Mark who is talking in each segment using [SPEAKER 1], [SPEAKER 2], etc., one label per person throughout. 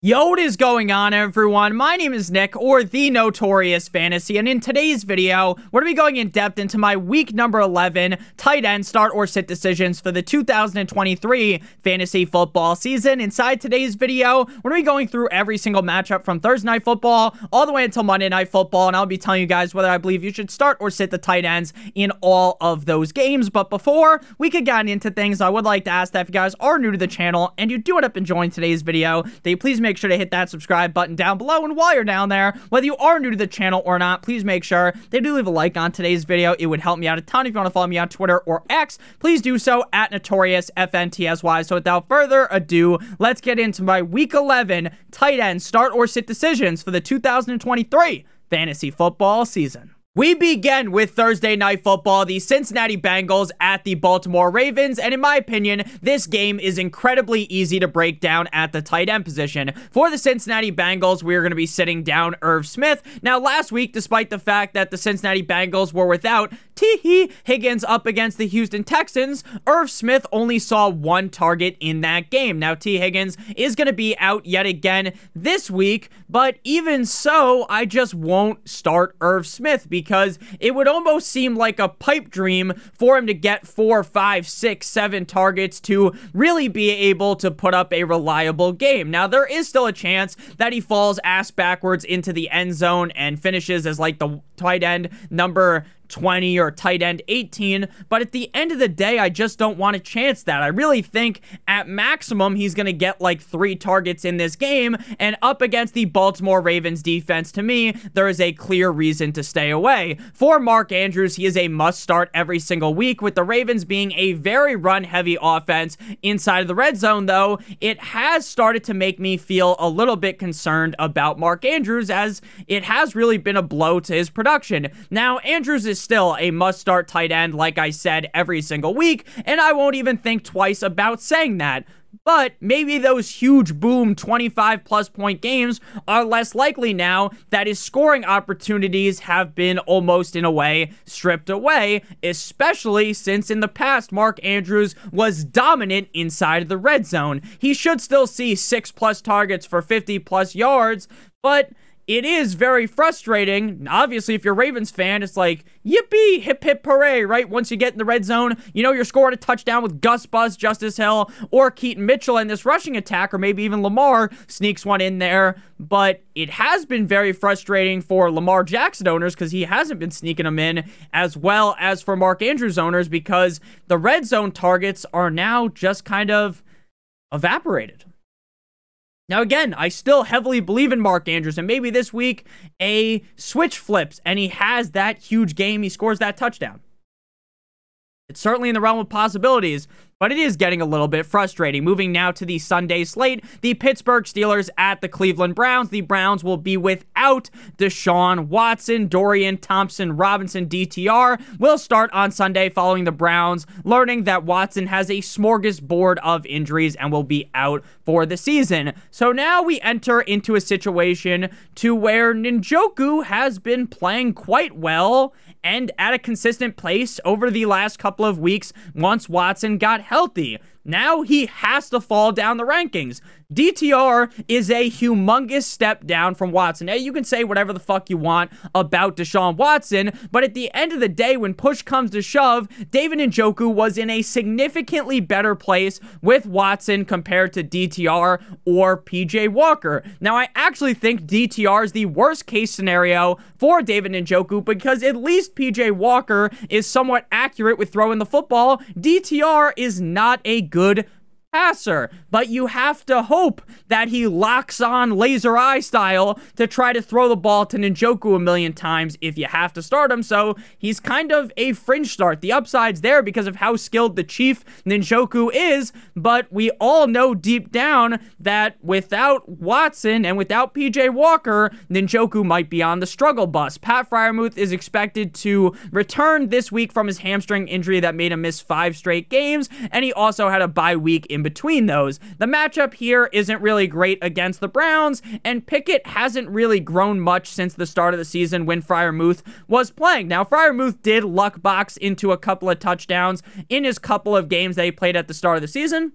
[SPEAKER 1] Yo, what is going on, everyone? My name is Nick, or The Notorious Fantasy, and in today's video, we're going to be going in depth into my week number 11 tight end start or sit decisions for the 2023 fantasy football season. Inside today's video, we're going to be going through every single matchup from Thursday Night Football all the way until Monday Night Football, and I'll be telling you guys whether I believe you should start or sit the tight ends in all of those games. But before we could get into things, I would like to ask that if you guys are new to the channel and you do end up enjoying today's video, that you please make make sure to hit that subscribe button down below. And while you're down there, whether you are new to the channel or not, please make sure they do leave a like on today's video. It would help me out a ton. If you want to follow me on Twitter or X, please do so at Notorious FNTSY. So without further ado, let's get into my Week 11 tight end start or sit decisions for the 2023 fantasy football season. We begin with Thursday Night Football, the Cincinnati Bengals at the Baltimore Ravens, and in my opinion, this game is incredibly easy to break down at the tight end position. For the Cincinnati Bengals, we are going to be sitting down Irv Smith. Now, last week, despite the fact that the Cincinnati Bengals were without Tee Higgins up against the Houston Texans, Irv Smith only saw one target in that game. Now, Tee Higgins is going to be out yet again this week, but even so, I just won't start Irv Smith because it would almost seem like a pipe dream for him to get four, five, six, seven targets to really be able to put up a reliable game. Now, there is still a chance that he falls ass backwards into the end zone and finishes as like the tight end number 20 or tight end 18. But at the end of the day, I just don't want to chance that. I really think at maximum, he's going to get like three targets in this game. And up against the Baltimore Ravens defense, to me, there is a clear reason to stay away. For Mark Andrews, he is a must start every single week, with the Ravens being a very run heavy offense inside of the red zone, though. It has started to make me feel a little bit concerned about Mark Andrews as it has really been a blow to his production. Now, Andrews is is still a must start tight end, like I said, every single week, and I won't even think twice about saying that. But maybe those huge boom 25 plus point games are less likely now that his scoring opportunities have been almost in a way stripped away, especially since in the past Mark Andrews was dominant inside the red zone. He should still see 6 plus targets for 50 plus yards, but it is very frustrating. Obviously, if you're a Ravens fan, it's like, yippee, hip hip hooray, right? Once you get in the red zone, you know you're scoring a touchdown with Gus Bus, Justice Hill, or Keaton Mitchell and this rushing attack, or maybe even Lamar sneaks one in there. But it has been very frustrating for Lamar Jackson owners because he hasn't been sneaking them in, as well as for Mark Andrews owners because the red zone targets are now just kind of evaporated. Now, again, I still heavily believe in Mark Andrews, and maybe this week a switch flips and he has that huge game. He scores that touchdown. It's certainly in the realm of possibilities, but it is getting a little bit frustrating. Moving now to the Sunday slate, the Pittsburgh Steelers at the Cleveland Browns. The Browns will be without Deshaun Watson, Dorian Thompson, Robinson, DTR will start on Sunday following the Browns learning that Watson has a smorgasbord of injuries and will be out for the season. So now we enter into a situation to where Njoku has been playing quite well and at a consistent pace over the last couple of weeks once Watson got healthy. Now he has to fall down the rankings. DTR is a humongous step down from Watson. Now, you can say whatever the fuck you want about Deshaun Watson, but at the end of the day, when push comes to shove, David Njoku was in a significantly better place with Watson compared to DTR or PJ Walker. Now, I actually think DTR is the worst case scenario for David Njoku because at least PJ Walker is somewhat accurate with throwing the football. DTR is not a good good passer, but you have to hope that he locks on laser eye style to try to throw the ball to Njoku a million times if you have to start him. So he's kind of a fringe start. The upside's there because of how skilled the Chief Njoku is, but we all know deep down that without Watson and without PJ Walker, Njoku might be on the struggle bus. Pat Freiermuth is expected to return this week from his hamstring injury that made him miss five straight games, and he also had a bye week in in between those. The matchup here isn't really great against the Browns, and Pickett hasn't really grown much since the start of the season when Freiermuth was playing. Now, Freiermuth did luck box into a couple of touchdowns in his couple of games that he played at the start of the season.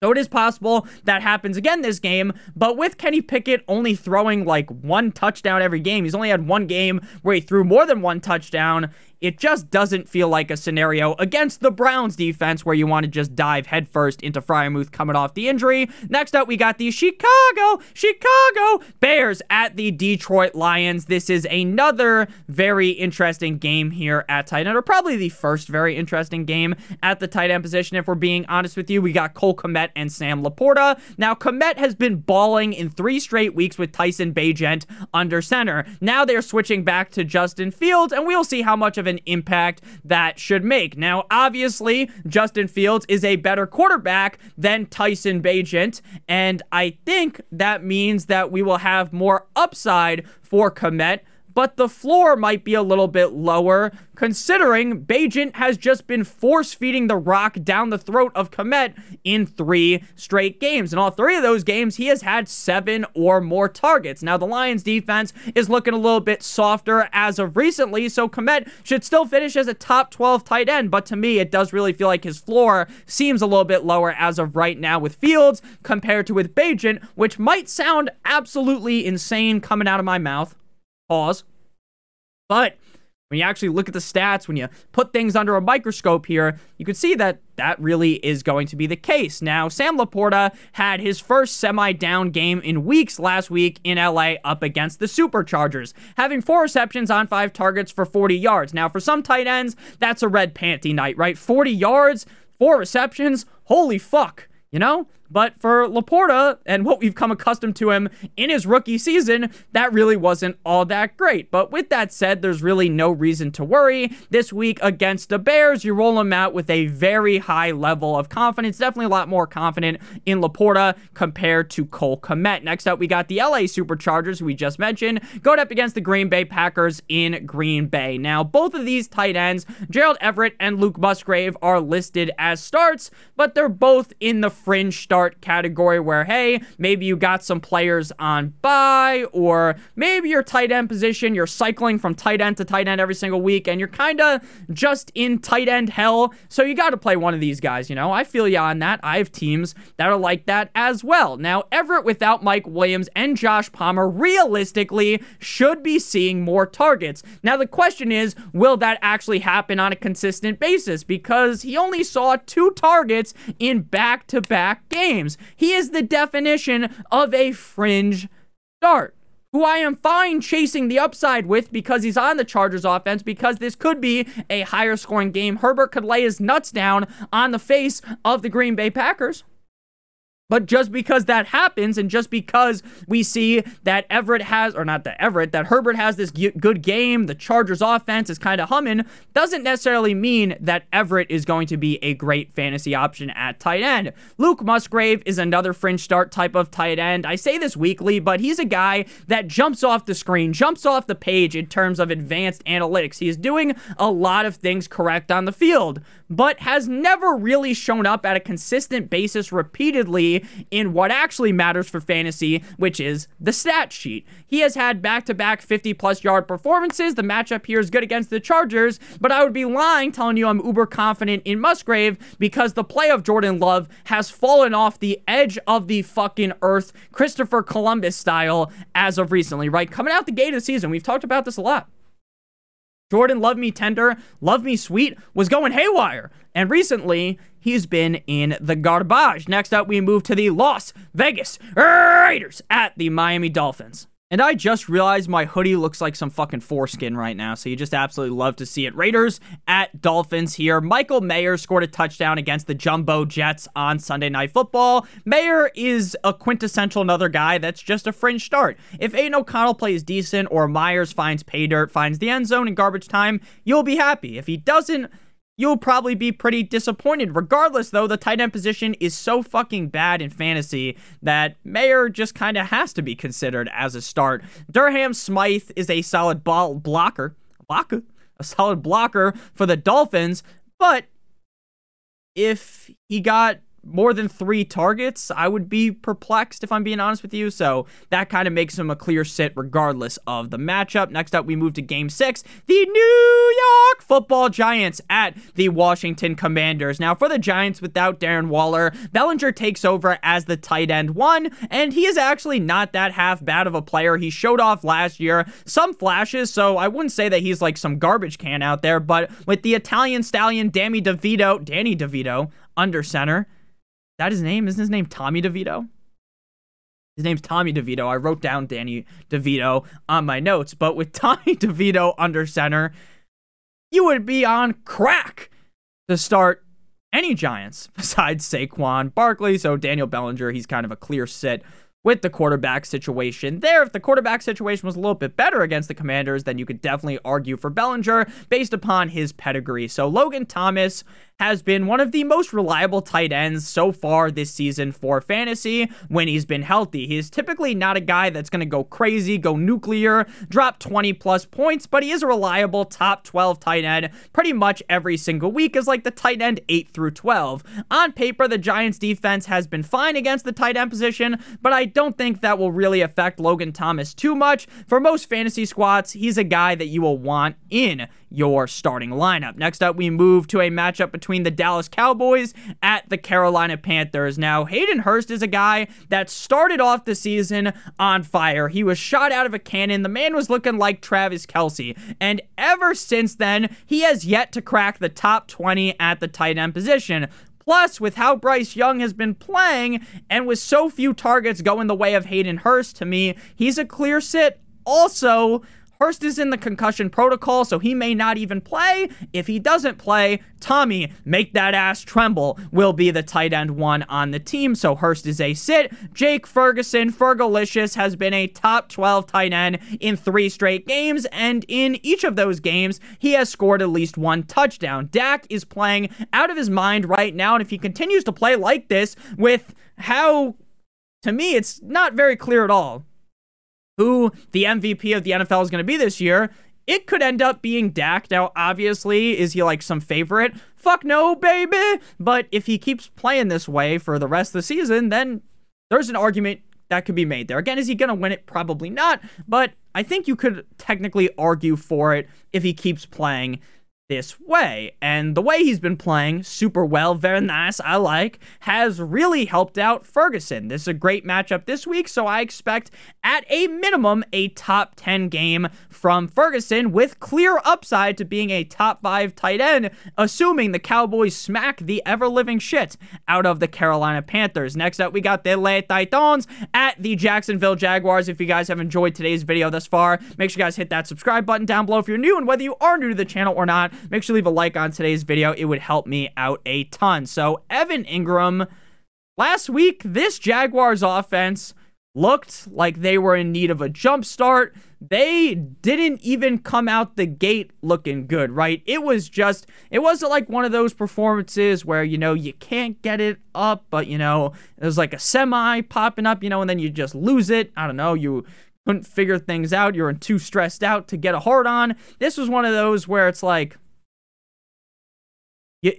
[SPEAKER 1] So it is possible that happens again this game, but with Kenny Pickett only throwing like one touchdown every game, he's only had one game where he threw more than one touchdown it just doesn't feel like a scenario against the Browns defense where you want to just dive headfirst into Freiermuth coming off the injury. Next up, we got the Chicago, Chicago Bears at the Detroit Lions. This is another very interesting game here at tight end, or probably the first very interesting game at the tight end position. If we're being honest with you, we got Cole Kmet and Sam LaPorta. Now, Kmet has been balling in three straight weeks with Tyson Bagent under center. Now they're switching back to Justin Fields, and we'll see how much of an impact that should make. Now, obviously, Justin Fields is a better quarterback than Tyson Bagent, and I think that means that we will have more upside for Kmet but the floor might be a little bit lower considering Bagent has just been force feeding the rock down the throat of Kmet in three straight games. In all three of those games, he has had seven or more targets. Now, the Lions defense is looking a little bit softer as of recently, so Kmet should still finish as a top 12 tight end, but to me, it does really feel like his floor seems a little bit lower as of right now with Fields compared to with Bagent, which might sound absolutely insane coming out of my mouth. Pause. But when you actually look at the stats, when you put things under a microscope here, you can see that that really is going to be the case. Now, Sam LaPorta had his first semi down game in weeks last week in LA up against the Superchargers, having four receptions on five targets for 40 yards. Now, for some tight ends, that's a red panty night, right? 40 yards, four receptions, holy fuck, you know? But for LaPorta and what we've come accustomed to him in his rookie season, that really wasn't all that great. But with that said, there's really no reason to worry. This week against the Bears, you roll him out with a very high level of confidence. Definitely a lot more confident in LaPorta compared to Cole Kmet. Next up, we got the LA Superchargers, who we just mentioned, going up against the Green Bay Packers in Green Bay. Now, both of these tight ends, Gerald Everett and Luke Musgrave, are listed as starts, but they're both in the fringe start start category where, hey, maybe you got some players on bye, or maybe your tight end position, you're cycling from tight end to tight end every single week, and you're kind of just in tight end hell. So you got to play one of these guys, you know? I feel you on that. I have teams that are like that as well. Now, Everett without Mike Williams and Josh Palmer realistically should be seeing more targets. Now, the question is, will that actually happen on a consistent basis? Because he only saw two targets in back to back games games. He is the definition of a fringe start who I am fine chasing the upside with because he's on the Chargers offense, because this could be a higher scoring game. Herbert could lay his nuts down on the face of the Green Bay Packers. But just because that happens, and just because we see that Everett has, or not that Everett, that Herbert has this good game, the Chargers offense is kind of humming, doesn't necessarily mean that Everett is going to be a great fantasy option at tight end. Luke Musgrave is another fringe start type of tight end. I say this weekly, but he's a guy that jumps off the screen, jumps off the page in terms of advanced analytics. He is doing a lot of things correct on the field, but has never really shown up at a consistent basis repeatedly in what actually matters for fantasy, which is the stat sheet. He has had back to back 50 plus yard performances. The matchup here is good against the Chargers, but I would be lying telling you I'm uber confident in Musgrave because the play of Jordan Love has fallen off the edge of the fucking earth, Christopher Columbus style, as of recently, right? Coming out the gate of the season, we've talked about this a lot. Jordan Love Me Tender, Love Me Sweet was going haywire. And recently, he's been in the garbage. Next up, we move to the Las Vegas Raiders at the Miami Dolphins. And I just realized my hoodie looks like some fucking foreskin right now, so you just absolutely love to see it. Raiders at Dolphins here. Michael Mayer scored a touchdown against the Jumbo Jets on Sunday Night Football. Mayer is a quintessential another guy that's just a fringe start. If Aidan O'Connell plays decent or Myers finds pay dirt, finds the end zone in garbage time, you'll be happy. If he doesn't, you'll probably be pretty disappointed. Regardless, though, the tight end position is so fucking bad in fantasy that Mayer just kind of has to be considered as a start. Durham Smythe is a solid ball blocker, blocker, a solid blocker for the Dolphins, but if he got more than three targets, I would be perplexed if I'm being honest with you. So that kind of makes him a clear sit regardless of the matchup. Next up, we move to game six. The New York football Giants at the Washington Commanders. Now, for the Giants without Darren Waller, Bellinger takes over as the tight end one, and he is actually not that half bad of a player. He showed off last year some flashes, so I wouldn't say that he's like some garbage can out there, but with the Italian stallion Danny DeVito, Danny DeVito, under center, that his name? Isn't his name Tommy DeVito? His name's Tommy DeVito. I wrote down Danny DeVito on my notes, but with Tommy DeVito under center, you would be on crack to start any Giants besides Saquon Barkley. So Daniel Bellinger, he's kind of a clear sit with the quarterback situation there. If the quarterback situation was a little bit better against the Commanders, then you could definitely argue for Bellinger based upon his pedigree. So Logan Thomas has been one of the most reliable tight ends so far this season for fantasy when he's been healthy. He's typically not a guy that's going to go crazy, go nuclear, drop 20 plus points, but he is a reliable top 12 tight end pretty much every single week as like the tight end 8 through 12. On paper, the Giants defense has been fine against the tight end position, but I don't think that will really affect Logan Thomas too much. For most fantasy squads, he's a guy that you will want in your starting lineup. Next up, we move to a matchup between the Dallas Cowboys at the Carolina Panthers. Now, Hayden Hurst is a guy that started off the season on fire. He was shot out of a cannon. The man was looking like Travis Kelce. And ever since then, he has yet to crack the top 20 at the tight end position. Plus, with how Bryce Young has been playing and with so few targets going the way of Hayden Hurst, to me, he's a clear sit. Also, Hurst is in the concussion protocol, so he may not even play. If he doesn't play, Tommy, make that ass tremble, will be the tight end one on the team. So Hurst is a sit. Jake Ferguson, Fergalicious, has been a top 12 tight end in three straight games, and in each of those games, he has scored at least one touchdown. Dak is playing out of his mind right now, and if he continues to play like this with how to me, it's not very clear at all who the MVP of the NFL is going to be this year, it could end up being Dak. Now, obviously, is he like some favorite? Fuck no, baby. But if he keeps playing this way for the rest of the season, then there's an argument that could be made there. Again, is he going to win it? Probably not. But I think you could technically argue for it if he keeps playing this way. And the way he's been playing super well, very nice, I like, has really helped out Ferguson. This is a great matchup this week, so I expect at a minimum a top 10 game from Ferguson with clear upside to being a top 5 tight end, assuming the Cowboys smack the ever living shit out of the Carolina Panthers. Next up, we got the Le Titans at the Jacksonville Jaguars. If you guys have enjoyed today's video thus far, make sure you guys hit that subscribe button down below if you're new, and whether you are new to the channel or not, make sure you leave a like on today's video. It would help me out a ton. So, Evan Engram, last week, this Jaguars offense looked like they were in need of a jump start. They didn't even come out the gate looking good, right? It was just, it wasn't like one of those performances where, you know, you can't get it up, but, you know, was like a semi popping up, you know, and then you just lose it. I don't know, you couldn't figure things out. You're too stressed out to get a hard on. This was one of those where it's like,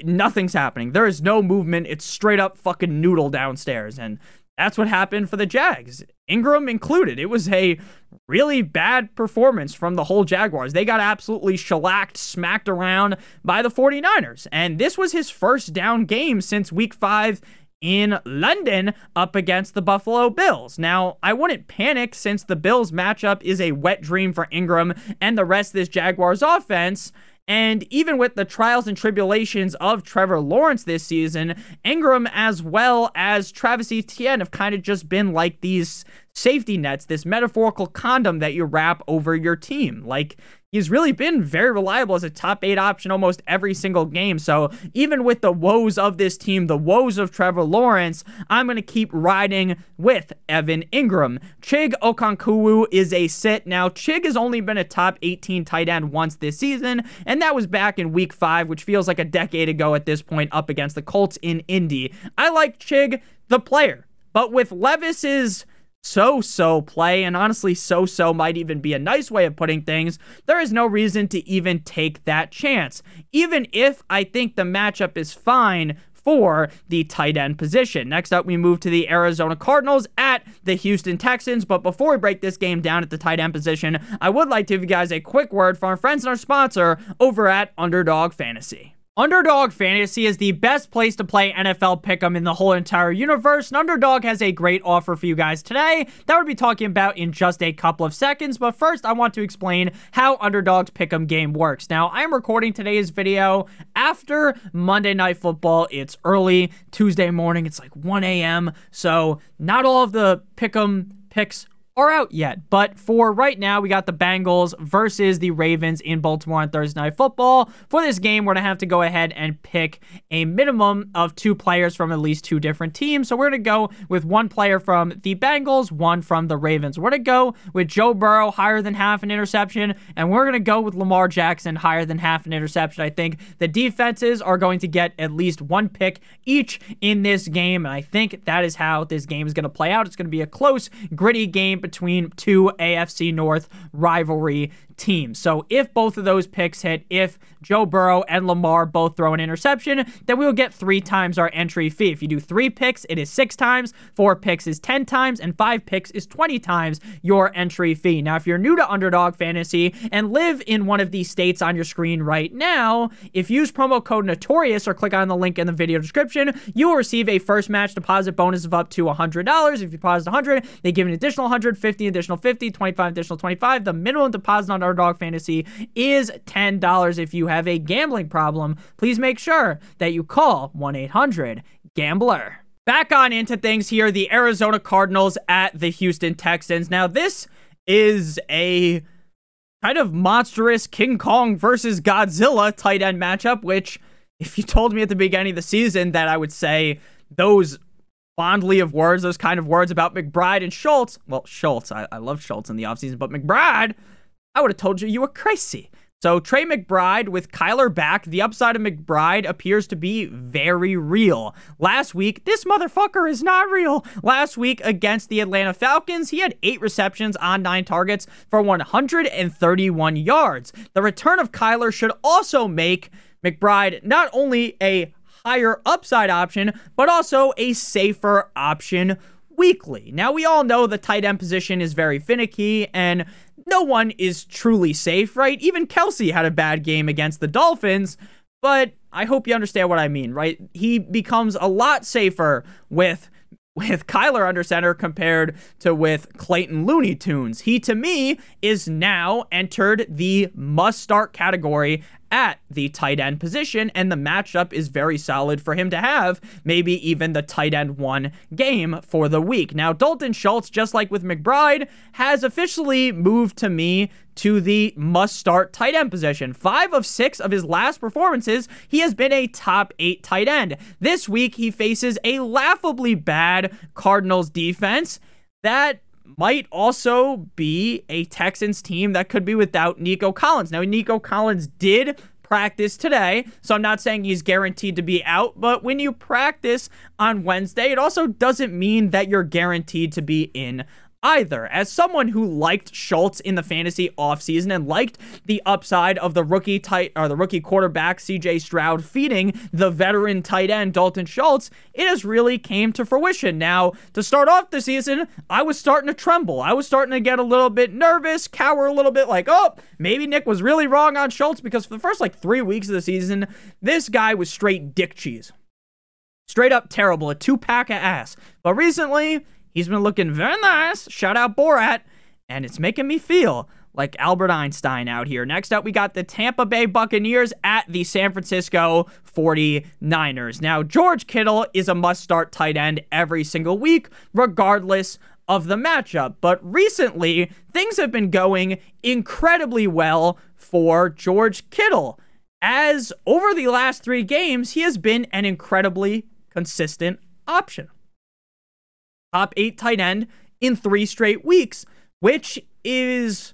[SPEAKER 1] nothing's happening. There is no movement. It's straight up fucking noodle downstairs. And that's what happened for the Jags, Engram included. It was a really bad performance from the whole Jaguars. They got absolutely shellacked, smacked around by the 49ers. And this was his first down game since week five in London up against the Buffalo Bills. Now, I wouldn't panic since the Bills matchup is a wet dream for Engram and the rest of this Jaguars offense. And even with the trials and tribulations of Trevor Lawrence this season, Engram as well as Travis Etienne have kind of just been like these safety nets, this metaphorical condom that you wrap over your team. Like he's really been very reliable as a top eight option almost every single game. So even with the woes of this team, the woes of Trevor Lawrence, I'm going to keep riding with Evan Engram. Chig Okonkwo is a sit. Now, Chig has only been a top 18 tight end once this season, and that was back in week five, which feels like a decade ago at this point, up against the Colts in Indy. I like Chig, the player, but with Levis's so so play, and honestly, so so might even be a nice way of putting things, there is no reason to even take that chance. Even if I think the matchup is fine for the tight end position. Next up, we move to the Arizona Cardinals at the Houston Texans. But before we break this game down at the tight end position, I would like to give you guys a quick word from our friends and our sponsor over at Underdog Fantasy. Underdog Fantasy is the best place to play NFL Pick'em in the whole entire universe, and Underdog has a great offer for you guys today that we'll be talking about in just a couple of seconds. But first, I want to explain how Underdog's Pick'em game works. Now, I'm recording today's video after Monday Night Football. It's early Tuesday morning. It's like 1 a.m. So not all of the Pick'em picks are out yet. But for right now, we got the Bengals versus the Ravens in Baltimore on Thursday Night Football. For this game, we're going to have to go ahead and pick a minimum of two players from at least two different teams. So we're going to go with one player from the Bengals, one from the Ravens. We're going to go with Joe Burrow higher than half an interception, and we're going to go with Lamar Jackson higher than half an interception. I think the defenses are going to get at least one pick each in this game, and I think that is how this game is going to play out. It's going to be a close, gritty game between two AFC North rivalry teams. So if both of those picks hit, if Joe Burrow and Lamar both throw an interception, then we'll get three times our entry fee. If you do three picks, it is six times, four picks is 10 times, and five picks is 20 times your entry fee. Now, if you're new to Underdog Fantasy and live in one of these states on your screen right now, if you use promo code Notorious or click on the link in the video description, you will receive a first match deposit bonus of up to $100. If you deposit 100, they give an additional 150, additional 50, 25, additional 25. The minimum deposit on Underdog Fantasy is $10. If you have a gambling problem, please make sure that you call 1 800 Gambler. Back on into things here the Arizona Cardinals at the Houston Texans. Now, this is a kind of monstrous King Kong versus Godzilla tight end matchup, which, if you told me at the beginning of the season that I would say those fondly of words, those kind of words about McBride and Schultz, well, Schultz, I, I love Schultz in the offseason, but McBride, I would have told you you were crazy. So Trey McBride with Kyler back, the upside of McBride appears to be very real. Last week, this motherfucker is not real. Last week against the Atlanta Falcons, he had eight receptions on nine targets for 131 yards. The return of Kyler should also make McBride not only a higher upside option, but also a safer option weekly. Now, we all know the tight end position is very finicky, and no one is truly safe, right? Even Kelce had a bad game against the Dolphins, but I hope you understand what I mean, right? He becomes a lot safer with with Kyler under center compared to with Clayton Looney Tunes. He to me is now entered the must start category at the tight end position, and the matchup is very solid for him to have maybe even the tight end one game for the week. Now, Dalton Schultz, just like with McBride, has officially moved to me to the must start tight end position. Five of six of his last performances, he has been a top eight tight end. This week, he faces a laughably bad Cardinals defense that might also be a Texans team that could be without Nico Collins. Now, Nico Collins did practice today, so I'm not saying he's guaranteed to be out, but when you practice on Wednesday, it also doesn't mean that you're guaranteed to be in either. As someone who liked Schultz in the fantasy offseason and liked the upside of the rookie tight or the rookie quarterback CJ Stroud feeding the veteran tight end Dalton Schultz, it has really came to fruition. Now, to start off the season, I was starting to tremble. I was starting to get a little bit nervous, cower a little bit like, "Oh, maybe Nick was really wrong on Schultz because for the first like 3 weeks of the season, this guy was straight dick cheese." Straight up terrible, a two pack of ass. But recently, He's been looking very nice. Shout out Borat. And it's making me feel like Albert Einstein out here. Next up, we got the Tampa Bay Buccaneers at the San Francisco 49ers. Now, George Kittle is a must start tight end every single week, regardless of the matchup. But recently, things have been going incredibly well for George Kittle. As over the last three games, he has been an incredibly consistent option top eight tight end in three straight weeks, which is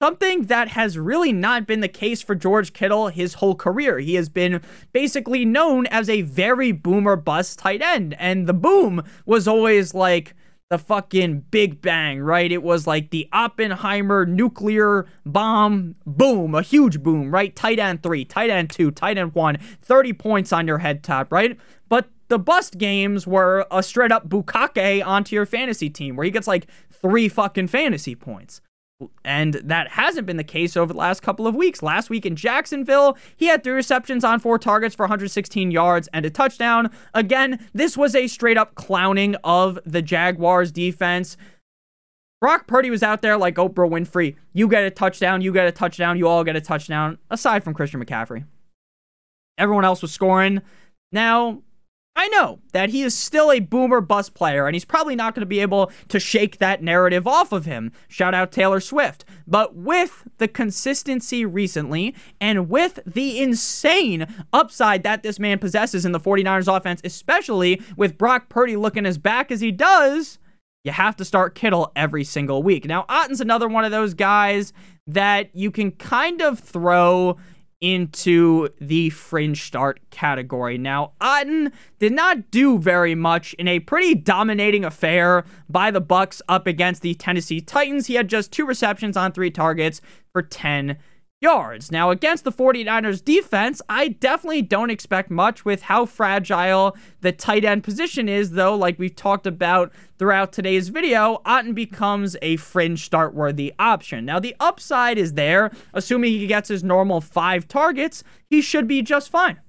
[SPEAKER 1] something that has really not been the case for George Kittle his whole career. He has been basically known as a very boomer bust tight end, and the boom was always like the fucking Big Bang, right? It was like the Oppenheimer nuclear bomb boom, a huge boom, right? Tight end three, tight end two, tight end one, 30 points on your head top, right? But the bust games were a straight up bukake onto your fantasy team where he gets like three fucking fantasy points. And that hasn't been the case over the last couple of weeks. Last week in Jacksonville, he had three receptions on four targets for 116 yards and a touchdown. Again, this was a straight up clowning of the Jaguars defense. Brock Purdy was out there like Oprah Winfrey. You get a touchdown, you get a touchdown, you all get a touchdown, aside from Christian McCaffrey. Everyone else was scoring. Now, I know that he is still a boomer bust player, and he's probably not going to be able to shake that narrative off of him. Shout out Taylor Swift. But with the consistency recently, and with the insane upside that this man possesses in the 49ers offense, especially with Brock Purdy looking as back as he does, you have to start Kittle every single week. Now, Otton's another one of those guys that you can kind of throw into the fringe start category. Now, Otton did not do very much in a pretty dominating affair by the Bucks up against the Tennessee Titans. He had just two receptions on three targets for 10 yards. Now, against the 49ers defense, I definitely don't expect much with how fragile the tight end position is, though, like we've talked about throughout today's video, Otton becomes a fringe start worthy option. Now, the upside is there. Assuming he gets his normal five targets, he should be just fine.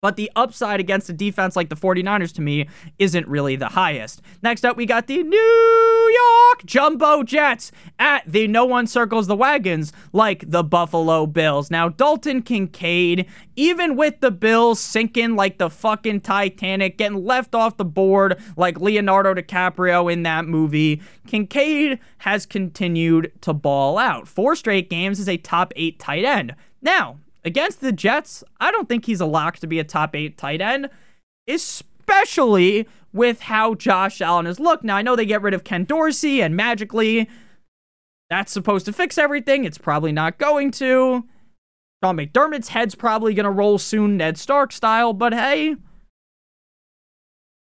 [SPEAKER 1] But the upside against a defense like the 49ers to me isn't really the highest. Next up, we got the New York Jumbo Jets at the No One Circles the Wagons like the Buffalo Bills. Now, Dalton Kincaid, even with the Bills sinking like the fucking Titanic, getting left off the board like Leonardo DiCaprio in that movie, Kincaid has continued to ball out. Four straight games as a top eight tight end. Now, against the Jets, I don't think he's a lock to be a top eight tight end, especially with how Josh Allen has looked. Now, I know they get rid of Ken Dorsey, and magically, that's supposed to fix everything. It's probably not going to. Sean McDermott's head's probably going to roll soon, Ned Stark style, but hey,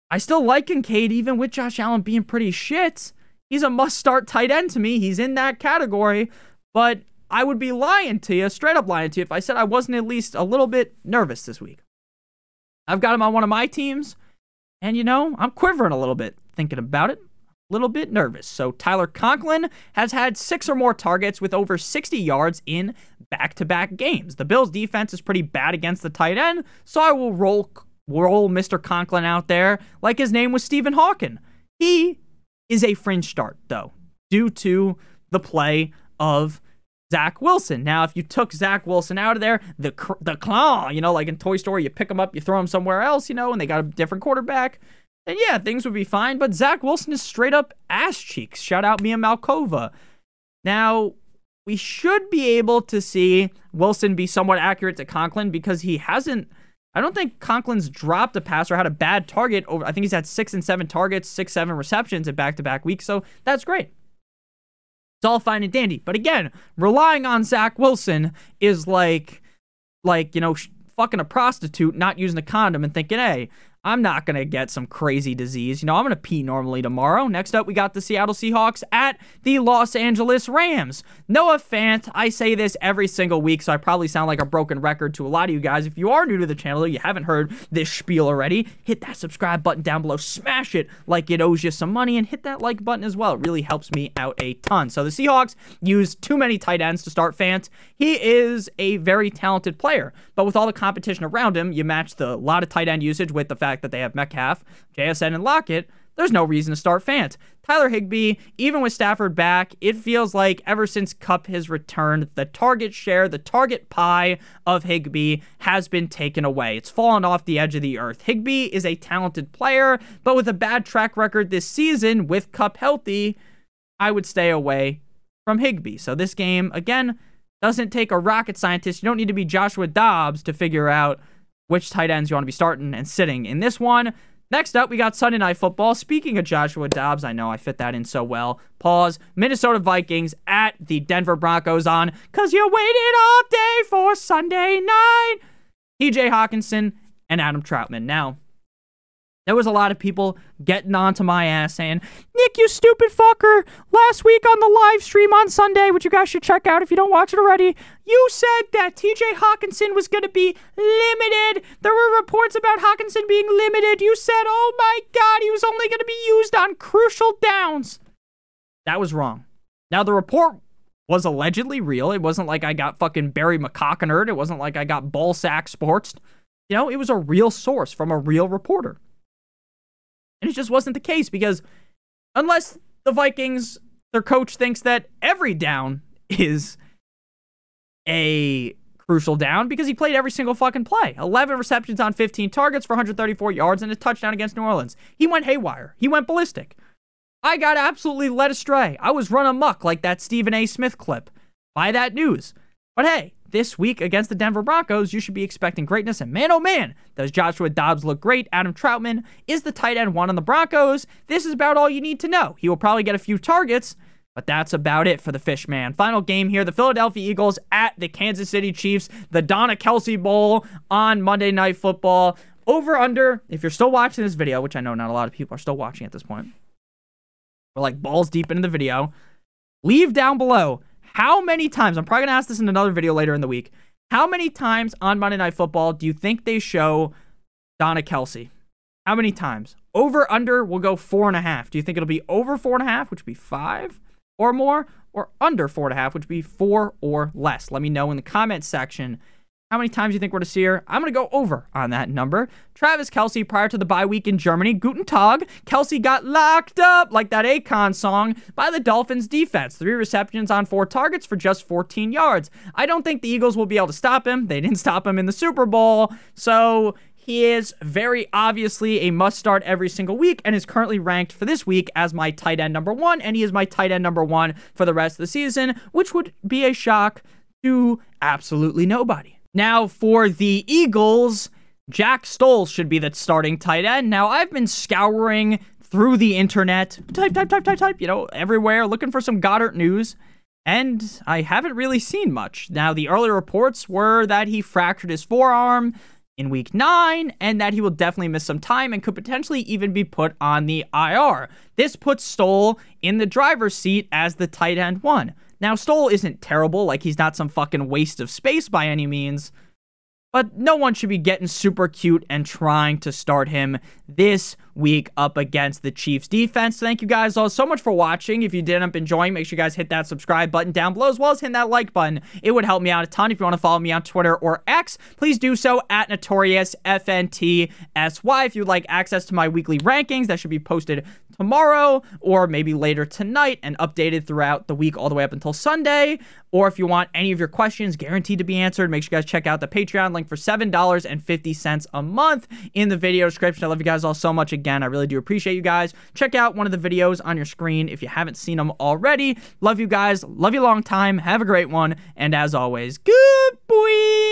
[SPEAKER 1] I still like Kincaid even with Josh Allen being pretty shit. He's a must start tight end to me. He's in that category, but I would be lying to you, straight up lying to you, if I said I wasn't at least a little bit nervous this week. I've got him on one of my teams, and you know, I'm quivering a little bit thinking about it. A little bit nervous. So Tyler Conklin has had six or more targets with over 60 yards in back to back games. The Bills' defense is pretty bad against the tight end, so I will roll, roll Mr. Conklin out there like his name was Stephen Hawking. He is a fringe start, though, due to the play of Zach Wilson. Now, if you took Zach Wilson out of there, the the claw, you know, like in Toy Story, you pick him up, you throw him somewhere else, you know, and they got a different quarterback, then yeah, things would be fine. But Zach Wilson is straight up ass cheeks. Shout out Mia Malkova. Now, we should be able to see Wilson be somewhat accurate to Conklin because he hasn't. I don't think Conklin's dropped a pass or had a bad target over. I think he's had six and seven targets, six, seven receptions in back to back weeks. So that's great. It's all fine and dandy. But again, relying on Zach Wilson is like, like, you know, fucking a prostitute, not using a condom and thinking, hey, I'm not going to get some crazy disease. You know, I'm going to pee normally tomorrow. Next up, we got the Seattle Seahawks at the Los Angeles Rams. Noah Fant, I say this every single week, so I probably sound like a broken record to a lot of you guys. If you are new to the channel, you haven't heard this spiel already, hit that subscribe button down below, smash it like it owes you some money, and hit that like button as well. It really helps me out a ton. So the Seahawks use too many tight ends to start Fant. He is a very talented player, but with all the competition around him, you match the lot of tight end usage with the fact fact that they have Metcalf, JSN, and Lockett, there's no reason to start Fant. Tyler Higbee, even with Stafford back, it feels like ever since Kupp has returned, the target share, the target pie of Higbee has been taken away. It's fallen off the edge of the earth. Higbee is a talented player, but with a bad track record this season with Kupp healthy, I would stay away from Higbee. So this game, again, doesn't take a rocket scientist. You don't need to be Joshua Dobbs to figure out which tight ends you want to be starting and sitting in this one. Next up, we got Sunday Night Football. Speaking of Joshua Dobbs, I know I fit that in so well. Pause. Minnesota Vikings at the Denver Broncos on, because you waited all day for Sunday night. TJ Hockenson and Adam Trautman. Now, There was a lot of people getting onto my ass saying, Nick, you stupid fucker. Last week on the live stream on Sunday, which you guys should check out if you don't watch it already, you said that TJ Hockenson was going to be limited. There were reports about Hockenson being limited. You said, oh my God, he was only going to be used on crucial downs. That was wrong. Now, the report was allegedly real. It wasn't like I got fucking Barry McCockernerd. It wasn't like I got ball sack sports. You know, it was a real source from a real reporter. And it just wasn't the case because unless the Vikings, their coach thinks that every down is a crucial down because he played every single fucking play. 11 receptions on 15 targets for 134 yards and a touchdown against New Orleans. He went haywire. He went ballistic. I got absolutely led astray. I was run amuck like that Stephen A. Smith clip by that news. But hey, this week against the Denver Broncos, you should be expecting greatness. And man, oh man, does Joshua Dobbs look great? Adam Trautman is the tight end one on the Broncos. This is about all you need to know. He will probably get a few targets, but that's about it for the Fishman. Final game here the Philadelphia Eagles at the Kansas City Chiefs, the Donna Kelce Bowl on Monday Night Football. Over under, if you're still watching this video, which I know not a lot of people are still watching at this point, we're like balls deep into the video. Leave down below how many times, I'm probably going to ask this in another video later in the week, how many times on Monday Night Football do you think they show Donna Kelce? How many times? Over, under, we'll go four and a half. Do you think it'll be over four and a half, which would be five or more, or under four and a half, which would be four or less? Let me know in the comment section how many times do you think we're to see her? I'm going to go over on that number. Travis Kelce, prior to the bye week in Germany, Guten Tag, Kelce got locked up like that Akon song by the Dolphins defense. Three receptions on four targets for just 14 yards. I don't think the Eagles will be able to stop him. They didn't stop him in the Super Bowl. So he is very obviously a must start every single week and is currently ranked for this week as my tight end number one. And he is my tight end number one for the rest of the season, which would be a shock to absolutely nobody. Now, for the Eagles, Jack Stoll should be the starting tight end. Now, I've been scouring through the internet, type, type, type, type, type, you know, everywhere, looking for some Goedert news, and I haven't really seen much. Now, the early reports were that he fractured his forearm in week nine and that he will definitely miss some time and could potentially even be put on the IR. This puts Stoll in the driver's seat as the tight end one. Now, Stoll isn't terrible, like he's not some fucking waste of space by any means, but no one should be getting super cute and trying to start him this week up against the Chiefs defense. Thank you guys all so much for watching. If you did end up enjoying, make sure you guys hit that subscribe button down below as well as hit that like button. It would help me out a ton. If you want to follow me on Twitter or X, please do so at Notorious FNTSY. If you'd like access to my weekly rankings, that should be posted tomorrow or maybe later tonight and updated throughout the week all the way up until Sunday. Or if you want any of your questions guaranteed to be answered, make sure you guys check out the Patreon link for $7.50 a month in the video description. I love you guys all so much again. I really do appreciate you guys. Check out one of the videos on your screen if you haven't seen them already. Love you guys. Love you long time. Have a great one. And as always, good boy.